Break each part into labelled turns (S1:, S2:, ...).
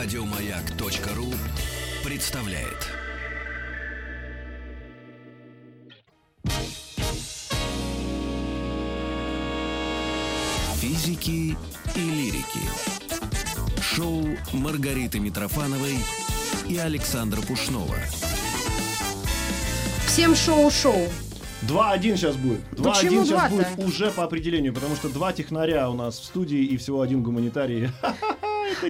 S1: Радиомаяк.ру представляет. Физики и лирики. Шоу Маргариты Митрофановой и Александра Пушнова.
S2: Всем шоу-шоу.
S3: 2-1 сейчас будет. 2-1
S2: Почему
S3: сейчас
S2: 2-то?
S3: будет уже по определению, потому что два технаря у нас в студии и всего один гуманитарий.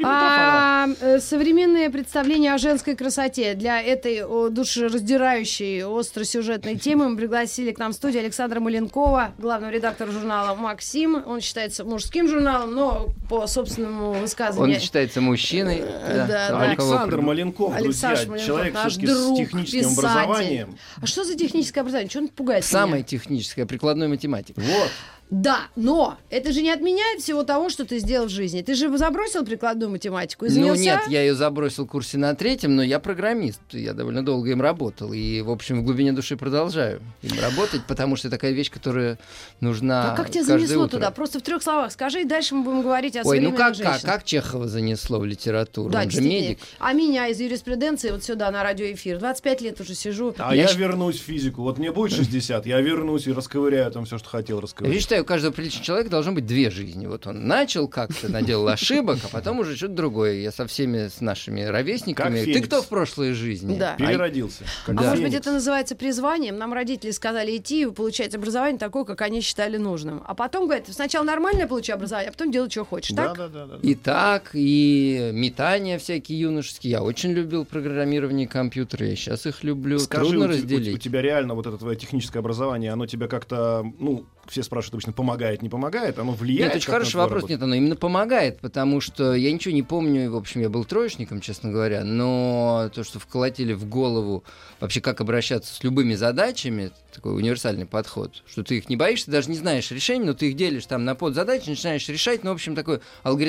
S2: А, э, современное представление о женской красоте. Для этой о, душераздирающей, остросюжетной темы мы пригласили к нам в студию Александра Маленкова, главного редактора журнала «Максим». Он считается мужским журналом, но по собственному
S4: Он
S2: высказыванию...
S4: считается мужчиной.
S2: да, да.
S3: Александр Маленков,
S2: Александр
S3: друзья,
S2: Маленков,
S3: человек
S2: наш
S3: все-таки с
S2: друг,
S3: техническим
S2: писатель.
S3: образованием.
S2: А что за техническое образование? Чего он пугает
S4: Самая
S2: меня?
S4: техническая, прикладной математика.
S3: Вот.
S2: Да, но это же не отменяет всего того, что ты сделал в жизни. Ты же забросил прикладную математику и
S4: Ну
S2: занялся...
S4: нет, я ее забросил в курсе на третьем, но я программист. Я довольно долго им работал. И, в общем, в глубине души продолжаю им работать, потому что такая вещь, которая нужна
S2: А как тебя занесло
S4: утро.
S2: туда? Просто в трех словах скажи, и дальше мы будем говорить о
S4: Ой, ну как, как,
S2: женщинах.
S4: как Чехова занесло в литературу?
S2: Да,
S4: Он же медик.
S2: А меня из юриспруденции вот сюда на радиоэфир. 25 лет уже сижу.
S3: А
S4: Я
S3: я, вернусь в физику. Вот мне будет 60, я вернусь и расковыряю там все, что хотел расковырять.
S4: Считаю, у каждого приличного человека должно быть две жизни. Вот он начал как-то, наделал ошибок, а потом уже что-то другое. Я со всеми с нашими ровесниками.
S3: Как
S4: Ты кто в прошлой жизни?
S2: Да.
S3: Переродился. как
S2: А может быть, это называется призванием? Нам родители сказали идти и получать образование такое, как они считали нужным. А потом говорят, сначала нормальное получи образование, а потом делай, что хочешь.
S3: Да,
S2: Так?
S3: да, да, да.
S4: И так, и метания всякие юношеские. Я очень любил программирование компьютера, я сейчас их люблю.
S3: Скажи,
S4: Трудно
S3: у, те- у
S4: разделить.
S3: тебя реально вот это твое техническое образование, оно тебя как-то, ну, все спрашивают обычно, помогает, не помогает, оно влияет?
S4: Нет, очень
S3: как-то на
S4: хороший вопрос.
S3: работу?
S4: Нет, оно именно помогает, потому что я ничего не помню. В общем, я был троечником, честно говоря, но то, что вколотили в голову вообще, как обращаться с любыми задачами, такой универсальный подход, что ты их не боишься, даже не знаешь решений, но ты их делишь там на подзадачи, начинаешь решать. Ну, в общем, такой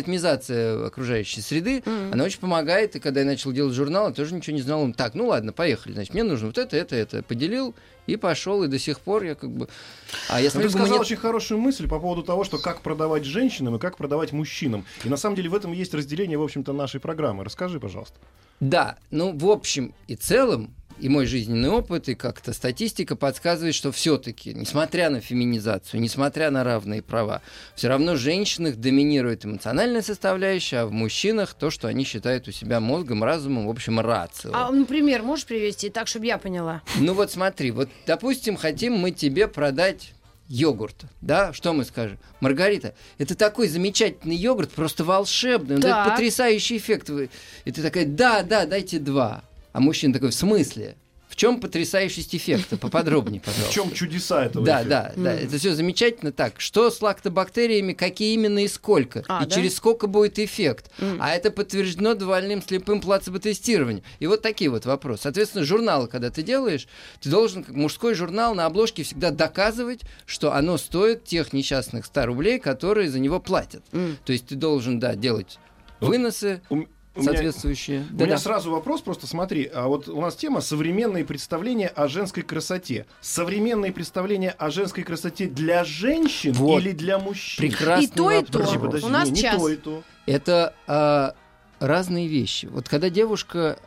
S4: алгоритмизация окружающей среды,
S2: Мгм.
S4: она очень помогает. И когда я начал делать журнал, я тоже ничего не знал. Он, Так, ну ладно, поехали. Значит, мне нужно вот это, это, это. Поделил и пошел, и до сих пор я как бы... А я
S3: Но
S4: смотрю,
S3: ты сказал
S4: гумани-
S3: очень хорошую мысль по поводу того, что как продавать женщинам и как продавать мужчинам. И на самом деле в этом есть разделение, в общем-то, нашей программы. Расскажи, пожалуйста.
S4: Да, ну, в общем и целом, и мой жизненный опыт, и как-то статистика подсказывает, что все-таки, несмотря на феминизацию, несмотря на равные права, все равно в женщинах доминирует эмоциональная составляющая, а в мужчинах то, что они считают у себя мозгом, разумом, в общем, рацио.
S2: А, например, можешь привести так, чтобы я поняла?
S4: Ну вот смотри, вот, допустим, хотим мы тебе продать йогурт, да, что мы скажем? Маргарита, это такой замечательный йогурт, просто волшебный, дает
S2: Так.
S4: потрясающий эффект. И ты такая, да, да, дайте два. А мужчина такой, в смысле? В чем потрясающесть эффекта? Поподробнее,
S3: В
S4: пожалуйста.
S3: чем чудеса этого?
S4: Да,
S3: эффекта?
S4: да, да, это все замечательно. Так, что с лактобактериями, какие именно и сколько?
S2: А,
S4: и
S2: да?
S4: через сколько будет эффект?
S2: М.
S4: А это подтверждено двойным слепым плацебо-тестированием. И вот такие вот вопросы. Соответственно, журналы, когда ты делаешь, ты должен, как мужской журнал, на обложке всегда доказывать, что оно стоит тех несчастных 100 рублей, которые за него платят.
S2: М.
S4: То есть ты должен, да, делать выносы
S3: У, у меня,
S4: соответствующие.
S3: у меня
S4: Да-да.
S3: сразу вопрос, просто смотри, а вот у нас тема современные представления о женской красоте. Современные представления о женской красоте для женщин
S4: Вот.
S3: или для мужчин?
S4: Прекрасный
S2: И то, и
S4: вопрос.
S2: то.
S3: Подожди, подожди,
S2: У нас
S3: не, не
S2: час.
S3: то и то.
S4: Это а, разные вещи. Вот когда девушка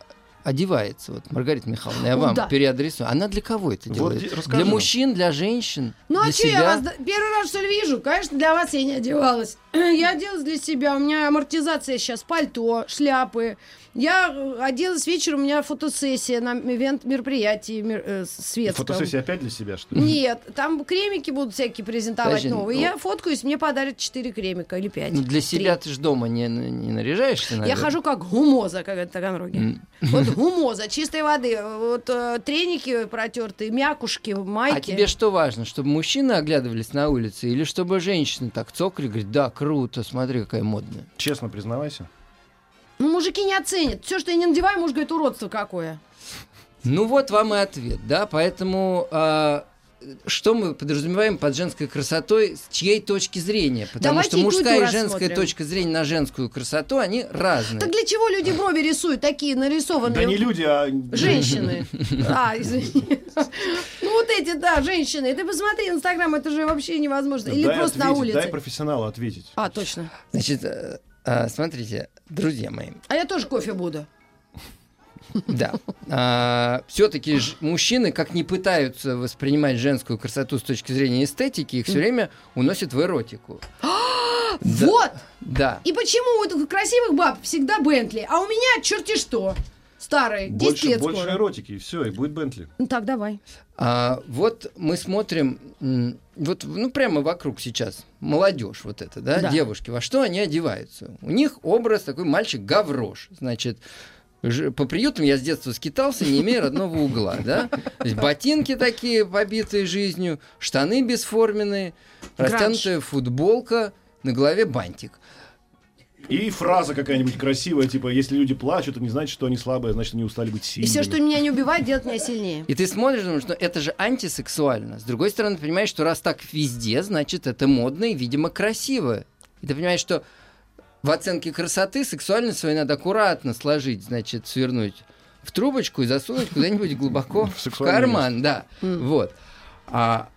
S4: одевается, вот Маргарита Михайловна, я
S2: О,
S4: вам
S2: да.
S4: переадресую, она для кого это
S3: Вот
S4: делает?
S3: де- расскажи
S4: для мужчин, для женщин,
S2: Ну а
S4: для
S2: что, я
S4: себя?
S2: вас да- первый раз что ли вижу? Конечно, для вас я не одевалась. Я оделась для себя. У меня амортизация сейчас пальто, шляпы. Я оделась вечером, у меня фотосессия на ивент мероприятии мер- э, светском.
S3: Фотосессия опять для себя, что ли?
S2: Нет, там кремики будут всякие презентовать
S4: Подожди,
S2: новые.
S4: ну-
S2: Я фоткаюсь, мне подарят 4 кремика или 5.
S4: Ну, для себя ты же дома не, не наряжаешься,
S2: Я
S4: наверное?
S2: хожу как гумоза, как это в Таганроге.
S4: М.
S2: Вот гумоза, чистой воды. Вот э, треники протертые, мякушки, майки.
S4: А тебе что важно, чтобы мужчины оглядывались на улице или чтобы женщины так цокали, говорят, да, круто, смотри, какая модная.
S3: Честно признавайся.
S2: Ну, мужики не оценят. Все, что я не надеваю, муж говорит, уродство какое.
S4: Ну вот вам и ответ, да, поэтому а, что мы подразумеваем под женской красотой, с чьей точки зрения? Потому
S2: Давайте
S4: что мужская и женская
S2: рассмотрим.
S4: точка зрения на женскую красоту, они разные.
S2: Так для чего люди брови рисуют такие нарисованные?
S3: Да не люди, а...
S2: Женщины. А, извини. Ну вот эти, да, женщины. Ты посмотри, Инстаграм, это же вообще невозможно. Или просто на улице.
S3: Дай профессионалу ответить.
S2: А, точно.
S4: Значит, э, А, смотрите, друзья мои,
S2: А я тоже кофе буду.
S4: Да. все-таки мужчины, как не пытаются воспринимать женскую красоту с точки зрения эстетики, их все время уносят в эротику. Да,
S2: Вот!
S4: Да.
S2: И почему у красивых баб всегда Бентли, а у меня черти что? Старый, 10
S3: Больше,
S2: лет
S3: больше
S2: скоро.
S3: эротики, и все, и будет Бентли.
S2: Ну так, давай.
S4: А, вот мы смотрим, вот ну прямо вокруг сейчас молодежь вот это, да,
S2: Да.
S4: девушки, во что они одеваются? У них образ такой мальчик гаврош, значит. По приютам я с детства скитался, не имея родного угла, да? То есть ботинки такие, побитые жизнью, штаны бесформенные,
S2: Гранж.
S4: растянутая футболка, на голове бантик.
S3: И фраза какая-нибудь красивая, типа, если люди плачут, это не значит, что они слабые, значит, они устали быть
S2: И
S3: сильными.
S2: все, что меня не убивает, делает меня сильнее.
S4: И ты смотришь, думаешь, ну это же антисексуально. С другой стороны, ты понимаешь, что раз так везде, значит, это модно и, видимо, красиво. И ты понимаешь, что в оценке красоты сексуальность свою надо аккуратно сложить, значит, свернуть в трубочку и засунуть куда-нибудь глубоко
S3: В
S4: карман, да. Вот. А,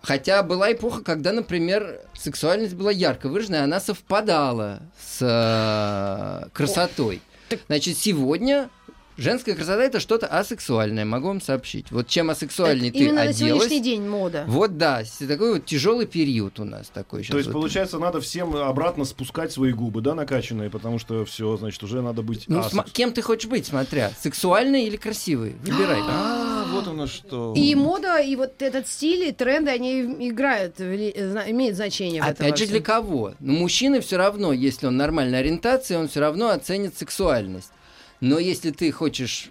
S4: хотя была эпоха, когда, например, сексуальность была ярко выраженная, она совпадала с э, красотой. Значит, сегодня женская красота это что-то асексуальное, могу вам сообщить. Вот чем асексуальнее
S2: Это
S4: ты
S2: Именно на
S4: оделась.
S2: сегодняшний день мода.
S4: Вот да, такой вот тяжелый период у нас такой сейчас.
S3: То есть,
S4: вот.
S3: получается, надо всем обратно спускать свои губы, да, накачанные, потому что все, значит, уже надо быть
S4: Ну,
S3: асекс-
S4: кем ты хочешь быть, смотря, сексуальный или красивый? Выбирай.
S3: А, вот оно что.
S2: И мода, и вот этот стиль, и тренды, они играют, имеют значение в этом
S4: Опять же, для кого? Ну, мужчина все равно, если он нормальной ориентации, он все равно оценит сексуальность. Но если ты хочешь,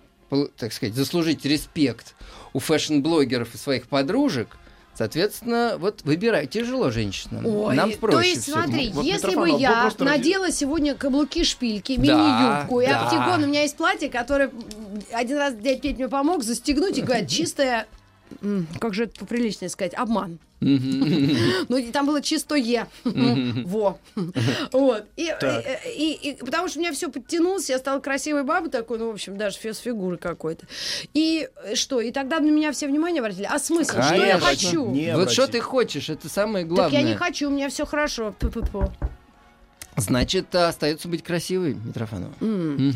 S4: так сказать, заслужить респект у fashion -блогеров и своих подружек, соответственно, вот выбирай. Тяжело женщинам.
S2: Ой,
S4: Нам проще
S2: то есть,
S4: всё-таки.
S2: смотри,
S3: Вот
S2: если бы я
S3: просто
S2: надела сегодня каблуки, шпильки,
S4: Да,
S2: мини-юбку и
S4: да.
S2: обтягон, у меня есть платье, которое один раз дядь Петь мне помог застегнуть и говорит, чистое, м, как же это поприличнее сказать, обман. Ну, и там было чистое. Во. Вот. И,
S3: Так.
S2: и, потому что у меня все подтянулось, я стала красивой бабой такой, ну, в общем, даже фес фигуры какой-то. И э, что? И тогда на меня все внимание обратили. А смысл? Что я хочу?
S4: Вот что ты хочешь, это самое
S2: Так
S4: главное.
S2: я не хочу, у меня все хорошо.
S4: Значит, остается быть красивой, Митрофанова. Мгм.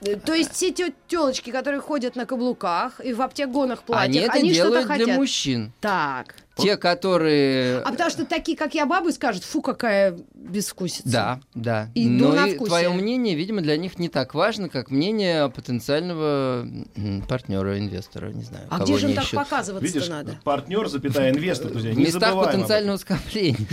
S2: Э, То есть все те телочки, которые ходят на каблуках и в оптегонах
S4: Они
S2: платьях,
S4: это
S2: они, что-то хотят.
S4: для мужчин.
S2: Так.
S4: Те, которые...
S2: А потому что такие, как я, бабы, скажут, фу, какая безвкусица.
S4: Да, да.
S2: И
S4: Но и
S2: дурновкусие.
S4: твое мнение, видимо, для них не так важно, как мнение потенциального партнера, инвестора, не знаю.
S2: А где же им так
S3: Видишь,
S2: надо?
S3: партнер, запятая, инвестор, друзья,
S4: В
S3: не
S4: местах потенциального скопления.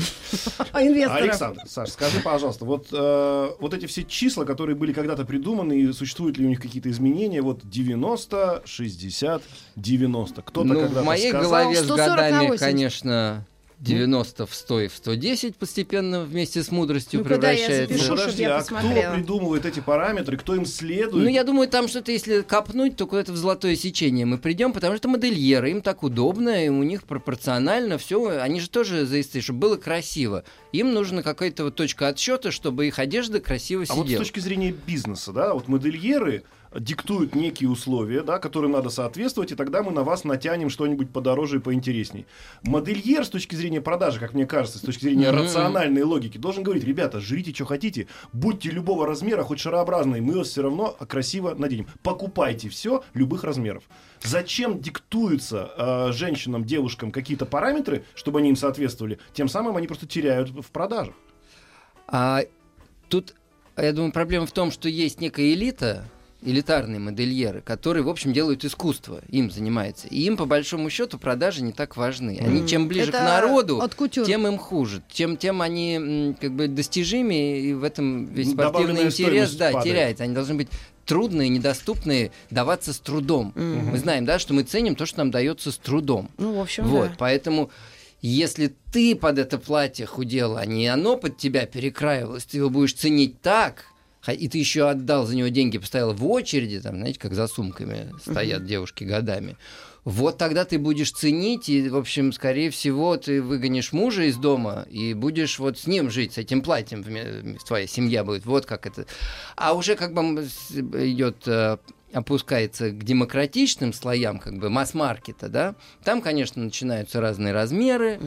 S2: А?
S3: Александр, Саш, скажи, пожалуйста, вот, э, вот эти все числа, которые были когда-то придуманы, и существуют ли у них какие-то изменения? Вот 90, 60, 90. Кто-то
S4: Ну,
S3: когда-то
S4: в моей
S3: сказал,
S4: голове с
S2: 140 на
S4: годами,
S2: 80.
S4: Конечно, 90 в 100 и в 110 постепенно вместе с мудростью
S2: я
S4: превращается.
S2: запишу.
S3: Ну,
S2: чтоб
S3: подожди,
S2: я
S3: а кто придумывает эти параметры, кто им следует?
S4: Ну, я думаю, там что-то, если копнуть, то куда-то в золотое сечение мы придем, потому что модельеры, им так удобно, и у них пропорционально все. Они же тоже за эстетику, чтобы было красиво. Им нужна какая-то вот точка отсчета, чтобы их одежда красиво
S3: А вот с
S4: сидела.
S3: точки зрения бизнеса, да, вот модельеры диктуют некие условия, да, которым надо соответствовать, и тогда мы на вас натянем что-нибудь подороже и поинтересней. Модельер с точки зрения продажи, как мне кажется, с точки зрения
S4: Мгм.
S3: рациональной логики, должен говорить, ребята, жрите, что хотите, будьте любого размера, хоть шарообразные, мы вас все равно красиво наденем. Покупайте все любых размеров. Зачем диктуются э, женщинам, девушкам какие-то параметры, чтобы они им соответствовали? Тем самым они просто теряют в продажах.
S4: А тут, я думаю, проблема в том, что есть некая элита, элитарные модельеры, которые, в общем, делают искусство, им занимаются. И им, по большому счету, продажи не так важны. Они чем ближе
S2: Это
S4: к народу, тем им хуже. Тем, тем они как бы достижимее, и в этом весь спортивный интерес да,
S3: падает.
S4: теряется. Они должны быть трудные, недоступные, даваться с трудом.
S2: Мгм.
S4: Мы знаем, да, что мы ценим то, что нам дается с трудом.
S2: Ну, в общем,
S4: Вот,
S2: да.
S4: поэтому если ты под это платье худела, а не оно под тебя перекраивалось, ты его будешь ценить так, и ты еще отдал за него деньги, поставил в очереди, там, знаете, как за сумками стоят девушки годами. Вот тогда ты будешь ценить, и, в общем, скорее всего, ты выгонишь мужа из дома и будешь вот с ним жить, с этим платьем, твоя семья будет, вот как это. А уже как бы идет э, опускается к демократичным слоям, как бы масс-маркета, да, там, конечно, начинаются разные размеры,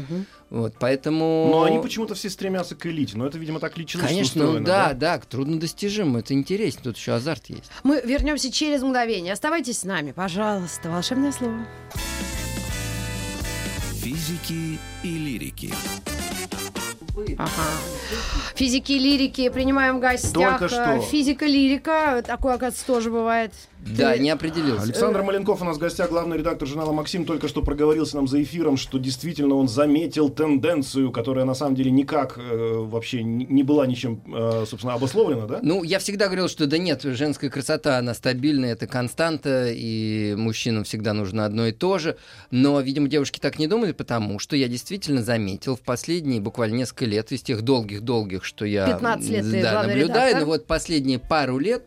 S4: вот, поэтому...
S3: Но они почему-то все стремятся к элите. Но это, видимо, так лично
S4: Конечно, ну, да, да, да, труднодостижимо, это интересно, тут еще азарт есть.
S2: Мы вернемся через мгновение. Оставайтесь с нами, пожалуйста. Волшебное слово.
S1: Физики и лирики.
S2: Ага. Физики и лирики принимаем в гостях.
S3: Только что.
S2: э, Физика-лирика. Такое, оказывается, тоже бывает.
S4: Да, не определился.
S3: Александр Маленков у нас в гостях, главный редактор журнала «Максим», только что проговорился нам за эфиром, что действительно он заметил тенденцию, которая на самом деле никак э, вообще не была ничем, э, собственно, обусловлена, да?
S4: Ну, я всегда говорил, что да нет, женская красота, она стабильная, это константа, и мужчинам всегда нужно одно и то же. Но, видимо, девушки так не думают, потому что я действительно заметил в последние буквально несколько лет, из тех долгих-долгих, что я
S2: 15 лет
S4: да,
S2: главный
S4: наблюдаю,
S2: редактор.
S4: но вот последние пару лет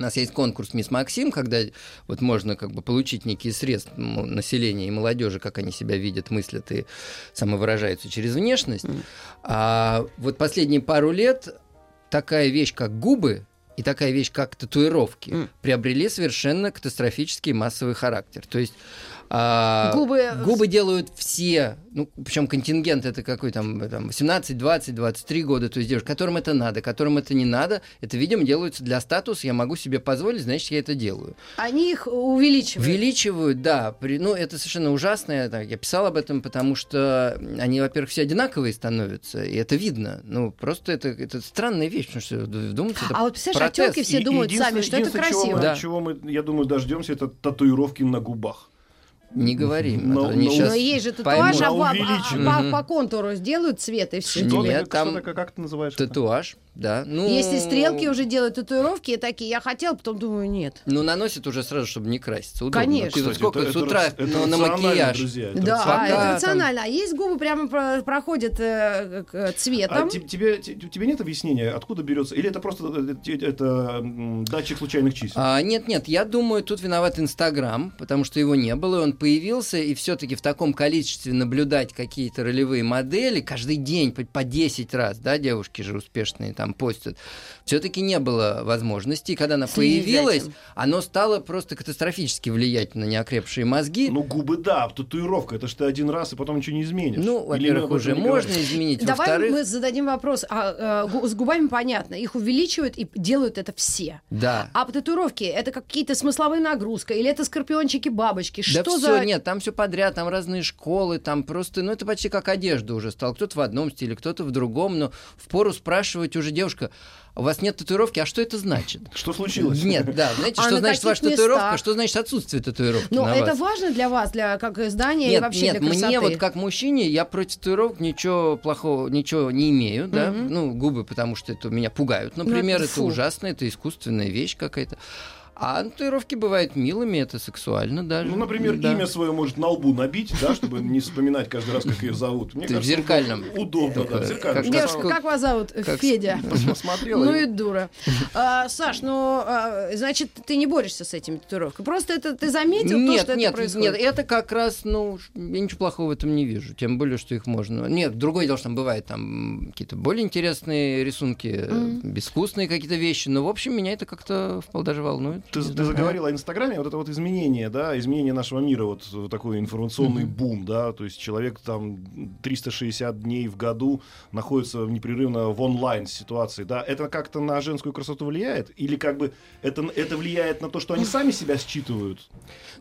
S4: у нас есть конкурс «Мисс Максим», когда вот можно как бы получить некие средства населения и молодежи, как они себя видят, мыслят и самовыражаются через внешность. А вот последние пару лет такая вещь, как губы, и такая вещь, как татуировки,
S2: М.
S4: приобрели совершенно катастрофический массовый характер. То есть а,
S2: Губы-
S4: губы делают все, ну, причем контингент это какой там, там 18, 20, 23 года, то есть девушки, которым это надо, которым это не надо, это, видимо, делается для статуса, я могу себе позволить, значит, я это делаю.
S2: Они их увеличивают.
S4: Увеличивают, да. При, ну, это совершенно ужасно. Я, так, я писал об этом, потому что они, во-первых, все одинаковые становятся, и это видно. Ну, просто это, это странная вещь, потому что вдуматься, это
S2: А вот, представляешь,
S4: протез.
S2: отёки все думают сами, что это
S3: единственное, чего
S2: красиво.
S3: мы-
S4: Да.
S3: Чего мы, я думаю, дождемся, это татуировки на губах.
S4: Не говорим.
S3: Но-
S4: а
S3: но-
S2: Но есть же татуаж, а по,
S3: увеличивают.
S2: а по- контуру сделают цвет и все.
S3: Что,
S4: Нет,
S3: ты,
S4: там
S3: что ты- как ты называешь? это?
S4: Да. Ну,
S2: Если стрелки уже делают татуировки такие, я хотела, потом думаю, нет.
S4: Ну, наносят уже сразу, чтобы не краситься. Удобно.
S2: Конечно.
S4: Ты сколько
S3: это-
S4: с
S3: это
S4: утра
S3: это
S4: ну, на
S3: рационально,
S4: макияж.
S3: друзья, это
S2: Да,
S4: пока
S2: это
S4: там-
S2: рационально. А есть губы прямо про- проходят э, к-
S3: А
S2: цветом.
S3: те- тебе, те- у тебя нет объяснения, откуда берется? Или это просто э, это, м, датчик случайных чисел?
S4: А, нет, нет, я думаю, тут виноват Инстаграм, потому что его не было, и он появился, и все-таки в таком количестве наблюдать какие-то ролевые модели каждый день по, по 10 раз, да, девушки же успешные там постят, все-таки не было возможности. И когда она появилась, оно стало просто катастрофически влиять на неокрепшие мозги.
S3: Ну, губы, да, татуировка, это ж ты один раз, и потом ничего не изменишь.
S4: Ну, во-первых, уже можно изменить.
S2: Давай
S4: Во-вторых,
S2: мы зададим вопрос. А, гу- с губами понятно. Их увеличивают и делают это все.
S4: да.
S2: А по татуировке это какие-то смысловые нагрузка? Или это скорпиончики-бабочки?
S4: Да
S2: Что
S4: все,
S2: за...
S4: нет, там все подряд, там разные школы, там просто, ну это почти как одежда уже стала. Кто-то в одном стиле, кто-то в другом, но впору спрашивать уже девушка, у вас нет татуировки, а что это значит?
S3: Что случилось?
S4: Нет, да, знаете,
S2: А
S4: что
S2: на
S4: значит ваша
S2: каких
S4: татуировка,
S2: местах?
S4: что значит отсутствие татуировки
S2: Ну, это
S4: вас?
S2: важно для вас, для как издания и
S4: Нет,
S2: вообще
S4: нет,
S2: для красоты?
S4: мне вот как мужчине, я против татуировок ничего плохого, ничего не имею, да,
S2: Мгм.
S4: ну, губы, потому что это меня пугают, например,
S2: Ну,
S4: это
S2: фу.
S4: ужасно, это искусственная вещь какая-то. А татуировки бывают милыми, это сексуально даже.
S3: Ну, например,
S4: Да.
S3: имя свое может на лбу набить, да, чтобы не вспоминать каждый раз, как ее зовут. Мне
S4: Ты в
S3: кажется,
S4: зеркальном.
S3: Удобно, да, в зеркальном.
S4: как-
S2: Девушка,
S4: как-
S2: как вас зовут?
S4: как-
S2: Федя.
S3: Посмотрела.
S2: Ну
S3: и-
S2: дура. А, Саш, ну, а, значит, ты не борешься с этими татуировками. Просто это ты заметил
S4: нет,
S2: то, что
S4: нет,
S2: это происходит.
S4: нет, это как раз, ну, я ничего плохого в этом не вижу. Тем более, что их можно. Нет, другое дело, что там бывает там какие-то более интересные рисунки,
S2: Мгм.
S4: безвкусные какие-то вещи. Но, в общем, меня это как-то вполне даже волнует.
S3: Ты, ты заговорил о Инстаграме, вот это вот изменение, да, изменение нашего мира, вот такой информационный бум, да, то есть человек там 360 дней в году находится непрерывно в онлайн ситуации, да, это как-то на женскую красоту влияет? Или как бы это, это влияет на то, что они сами себя считывают?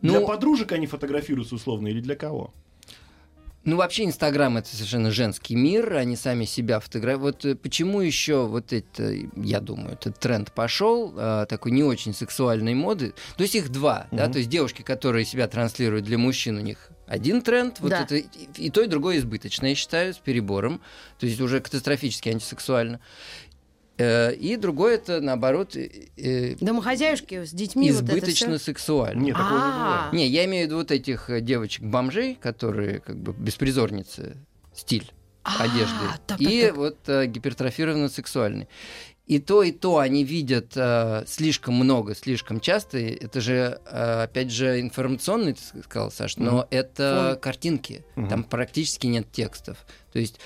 S3: Для
S4: Ну-
S3: подружек они фотографируются условно или для кого?
S4: Ну, вообще, Инстаграм это совершенно женский мир, они сами себя фотографируют. Вот э, почему еще вот это, я думаю, этот тренд пошел, э, такой не очень сексуальной моды. То есть их два, да,
S3: Мгм.
S4: то есть девушки, которые себя транслируют для мужчин, у них один тренд, вот
S2: Да.
S4: это и, и то, и другое избыточно, я считаю, с перебором, то есть уже катастрофически антисексуально. Э, И другое это, наоборот, э, э,
S2: Домохозяюшки с детьми вот
S4: избыточно
S2: всё.
S4: сексуально.
S3: Нет, такого не
S2: А.
S3: бывает.
S4: Не, я имею в виду вот этих девочек-бомжей, которые как бы беспризорницы, стиль
S2: А,
S4: одежды.
S2: так,
S4: и
S2: так, так.
S4: вот э, гипертрофированно сексуальный. И то, и то они видят э, слишком много, слишком часто. Это же, э, опять же, информационный, ты сказал, Саш, но
S3: Мгм.
S4: это
S2: Фон.
S4: картинки.
S3: Мгм.
S4: Там практически нет текстов. То есть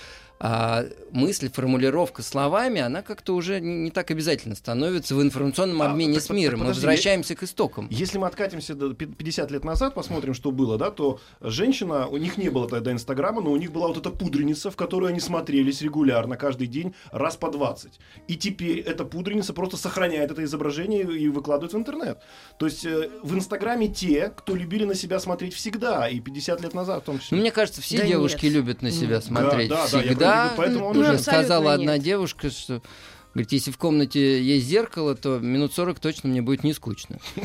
S4: а мысль, формулировка словами, она как-то уже не, не так обязательно становится в информационном
S3: А,
S4: обмене
S3: так
S4: с миром. Мы
S3: подожди,
S4: возвращаемся к истокам.
S3: Если мы откатимся до пи- 50 лет назад, посмотрим, что было, да, то женщина, у них не было тогда Инстаграма, но у них была вот эта пудреница, в которую они смотрелись регулярно, каждый день, раз по 20. И теперь эта пудреница просто сохраняет это изображение и выкладывает в интернет. То есть э, в Инстаграме те, кто любили на себя смотреть всегда, и 50 лет назад в том числе.
S4: Ну, мне кажется, все
S2: Да
S4: девушки
S2: нет.
S4: любят на себя смотреть
S3: да, да,
S4: всегда.
S3: Говорю, поэтому он
S2: Ну,
S4: Уже сказала одна девушка, что говорит, если в комнате есть зеркало, то минут 40 точно мне будет не скучно.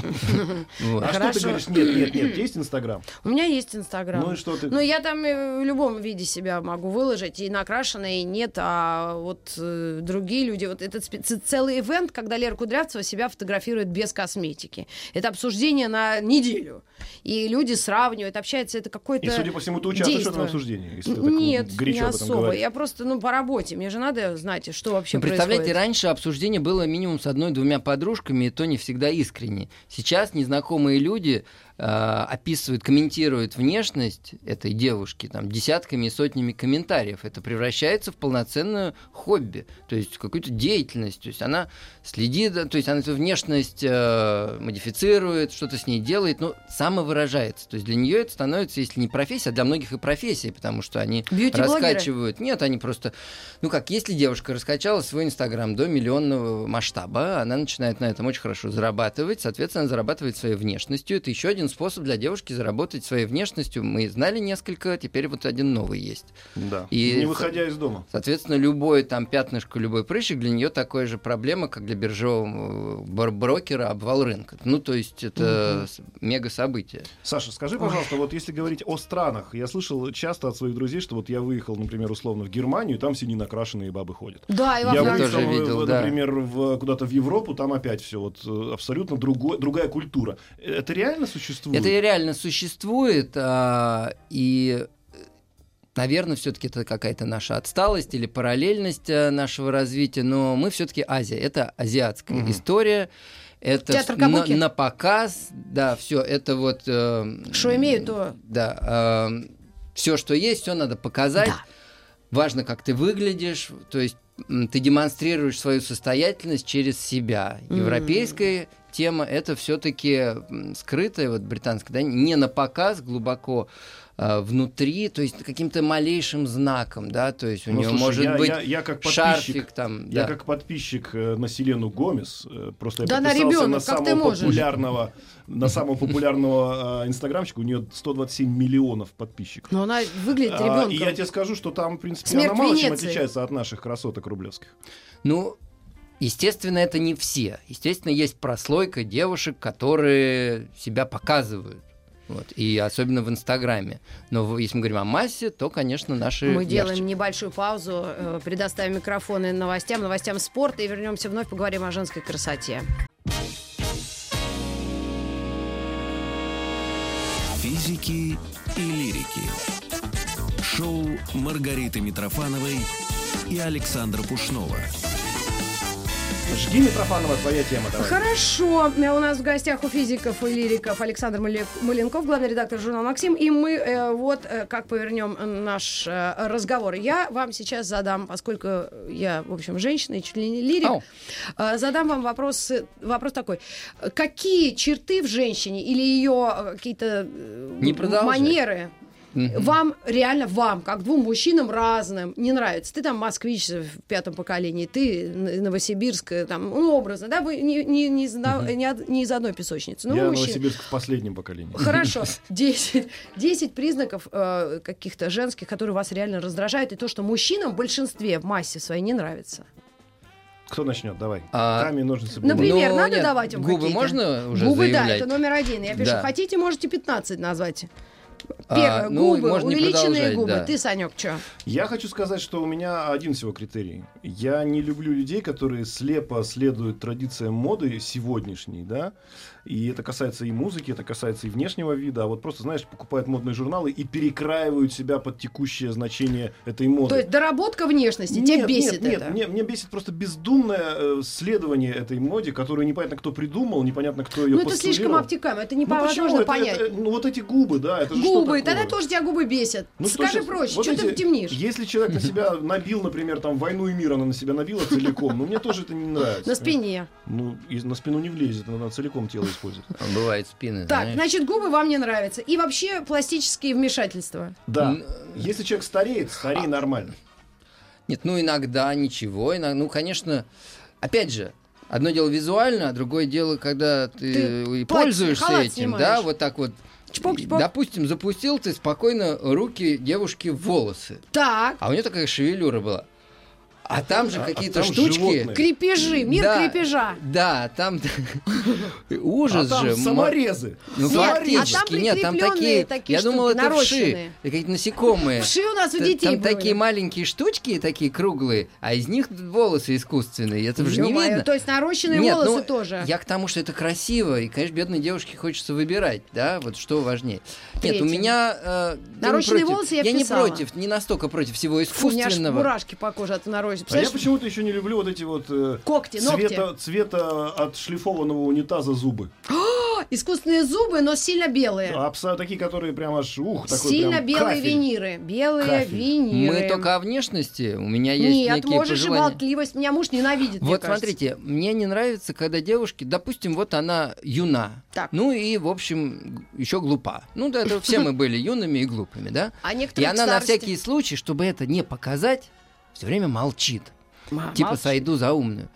S3: А что ты говоришь? Нет, нет, нет, есть Инстаграм?
S2: У меня есть Инстаграм.
S3: Ну и что ты?
S2: Ну, я там э, в любом виде себя могу выложить, и накрашенная, и нет, а вот э, другие люди, вот этот целый ивент, когда Лера Кудрявцева себя фотографирует без косметики. Это обсуждение на неделю. И люди сравнивают, общаются, это какое-то
S3: И, судя по всему, ты участвуешь в этом обсуждении,
S2: Нет, не особо. Я просто, ну, по работе. Мне же надо знать, что вообще
S4: Ну, представляете,
S2: происходит.
S4: Раньше обсуждение было минимум с одной-двумя подружками, и то не всегда искренне. Сейчас незнакомые люди э, описывают, комментируют внешность этой девушки там, десятками и сотнями комментариев. Это превращается в полноценное хобби, то есть какую-то деятельность. То есть она следит, то есть она эту внешность э, модифицирует, что-то с ней делает, но самовыражается. То есть для нее это становится, если не профессия, а для многих и профессия, потому что они раскачивают. Нет, они просто... Ну как, если девушка раскачала свой Инстаграм до миллионного масштаба, она начинает на этом очень хорошо зарабатывать, соответственно, она зарабатывает своей внешностью. Это еще один способ для девушки заработать своей внешностью. Мы знали несколько, теперь вот один новый есть.
S3: Да.
S4: И
S3: не выходя из дома.
S4: Соответственно, любой там пятнышко, любой прыщик для нее такая же проблема, как для биржевого э, брокера обвал рынка. Ну, то есть это с- мега событие.
S3: Саша, скажи, пожалуйста, вот если говорить о странах, я слышал часто от своих друзей, что вот я выехал, например, условно в Германию, и там все ненакрашенные бабы ходят.
S2: Да, и во
S3: я выехал,
S4: тоже видел,
S3: в-
S4: да.
S3: например, в- куда-то в Европу, там опять все вот э, абсолютно другой, другая культура. Это реально существует?
S4: Это и реально существует, а, и, наверное, все-таки это какая-то наша отсталость или параллельность а, нашего развития, но мы все-таки Азия, это азиатская
S3: Мгм.
S4: история. Это
S2: Театр
S4: на,
S2: Кабуки.
S4: на показ, да, все это вот. э,
S2: Что имею, то-
S4: Да, все, что есть, все надо показать.
S2: Да.
S4: Важно, как ты выглядишь, то есть ты демонстрируешь свою состоятельность через себя. Европейская тема это все-таки скрытая, вот британская, да, не на показ глубоко внутри, то есть каким-то малейшим знаком, да, то есть у
S3: Ну,
S4: нее
S3: слушай,
S4: может
S3: я-
S4: быть
S3: я- я как подписчик-
S4: шарфик там,
S3: Я
S4: да.
S3: как подписчик э, на Селену Гомес, э, просто я
S2: Да
S3: подписался на
S2: как ты
S3: самого популярного, на самого популярного э, инстаграмчика, у нее 127 миллионов подписчиков.
S2: Но она выглядит
S3: А,
S2: ребенком.
S3: и я тебе скажу, что там, в принципе,
S2: Смерть
S3: она мало чем
S2: Венеции.
S3: отличается от наших красоток рублевских.
S4: Ну, естественно, это не все. Естественно, есть прослойка девушек, которые себя показывают. Вот, и особенно в Инстаграме. Но если мы говорим о массе, то, конечно, наши
S2: Мы
S4: ярче.
S2: делаем небольшую паузу, э, предоставим микрофоны новостям, новостям спорта и вернемся вновь поговорим о женской красоте.
S1: Физики и лирики. Шоу Маргариты Митрофановой и Александра Пушнова.
S3: Жги, Митрофанова, твоя тема. Давай.
S2: Хорошо. Э, У нас в гостях у физиков и лириков Александр Маленков, главный редактор журнала «Максим». И мы э, вот э, как повернем э, наш э, разговор. Я вам сейчас задам, поскольку я, в общем, женщина и чуть ли не лирик,
S4: Ау.
S2: э, задам вам вопрос, э, вопрос такой. Какие черты в женщине или ее какие-то манеры
S4: Мгм.
S2: вам реально, вам, как двум мужчинам разным, не нравится. Ты там москвич в пятом поколении, ты н- Новосибирск, э, там, ну, образно, да, вы не, не, не, из, одно- не не из одной песочницы. Ну,
S3: Я
S2: мужчин-
S3: Новосибирск в последнем поколении.
S2: Хорошо, 10, 10 признаков э, каких-то женских, которые вас реально раздражают, и то, что мужчинам в большинстве, в массе своей не нравится.
S3: Кто начнет? Давай.
S4: А,
S3: Камень, ножницы, бумага.
S2: Например,
S4: Ну,
S2: надо
S4: нет,
S2: давать им
S4: губы
S2: какие-то?
S4: можно уже
S2: Губы, да,
S4: заявлять?
S2: это номер один. Я пишу,
S4: Да.
S2: хотите, можете 15 назвать.
S4: А,
S2: Первое,
S4: ну,
S2: губы,
S4: можно
S2: увеличенные губы.
S4: да.
S2: Ты, Санек, что?
S3: Я хочу сказать, что у меня один всего критерий. Я не люблю людей, которые слепо следуют традициям моды сегодняшней, да. И это касается и музыки, это касается и внешнего вида. А вот просто, знаешь, покупают модные журналы и перекраивают себя под текущее значение этой моды.
S2: То есть доработка внешности, тебя
S3: Нет,
S2: бесит
S3: нет,
S2: это?
S3: Нет, мне, мне бесит просто бездумное э, следование этой моде, которую непонятно кто придумал, непонятно кто ее
S2: Ну, это слишком обтекаемо, это
S3: Ну,
S2: невозможно
S3: Это-
S2: понять.
S3: это- ну, вот эти губы, да, это
S2: Губы тогда тоже тебя губы бесят.
S3: Ну,
S2: Скажи проще,
S3: вот
S2: что ты
S3: эти-
S2: темнишь?
S3: Если человек на себя набил, например, там войну и мир, она на себя набила целиком, ну мне тоже это не нравится.
S2: На спине.
S3: Ну, на спину не влезет, надо целиком тело использовать.
S4: Бывает спины,
S2: Так,
S4: знаешь.
S2: значит, губы вам не нравятся. И вообще пластические вмешательства.
S3: Да. Если человек стареет, старей
S2: А.
S3: нормально.
S4: Нет, ну иногда ничего, иногда, ну, конечно, опять же, одно дело визуально, а другое дело, когда ты,
S2: Ты платье,
S4: пользуешься
S2: халат
S4: этим,
S2: снимаешь.
S4: да, вот так вот.
S2: Чпок, чпок.
S4: Допустим, запустил ты спокойно руки девушки в волосы,
S2: Так,
S4: а у нее такая шевелюра была. А там же
S3: А- а
S4: какие-то
S3: там
S4: штучки.
S3: животные.
S2: крепежи, мир
S4: Да,
S2: крепежа.
S4: Да, там
S3: А
S4: ужас
S3: там
S4: же.
S3: саморезы.
S4: Ну,
S2: а там
S4: нет, там такие,
S2: такие
S4: я думал, это вши, какие-то насекомые.
S2: Вши у нас у детей
S4: Там такие маленькие штучки, такие круглые, а из них волосы искусственные. Это же не видно.
S2: То есть нарощенные волосы
S4: ну,
S2: тоже.
S4: Я к тому, что это красиво, и, конечно, бедной девушке хочется выбирать, да, вот что важнее. Нет, у меня... э, я не
S2: Нарощенные
S4: против.
S2: волосы я
S4: не
S2: вписала.
S4: против, не настолько против всего
S2: Фу, у меня
S4: искусственного.
S2: мурашки по коже от нарощенных.
S3: А я почему-то еще не люблю вот эти вот э,
S2: когти, ногти.
S3: цвета, цвета отшлифованного унитаза зубы.
S2: Искусственные зубы, но сильно белые.
S3: А пса такие, которые прям аж ух, такой
S2: Сильно
S3: прям
S2: белые
S3: кафель.
S2: виниры. Белые
S3: Кафель.
S2: виниры.
S4: Мы только о внешности, у меня есть
S2: Нет,
S4: некие
S2: можешь и
S4: пожелания.
S2: болтливость. Меня муж ненавидит, мне
S4: Вот
S2: кажется.
S4: смотрите, мне не нравится, когда девушки, допустим, вот она юна,
S2: Так.
S4: ну и, в общем, еще глупа. Ну, да, это все мы были юными и глупыми, да?
S2: А
S4: И
S2: некоторые к
S4: она на всякий случай, чтобы это не показать, все время молчит.
S2: Ма-
S4: Типа
S2: молчит.
S4: сойду за умную.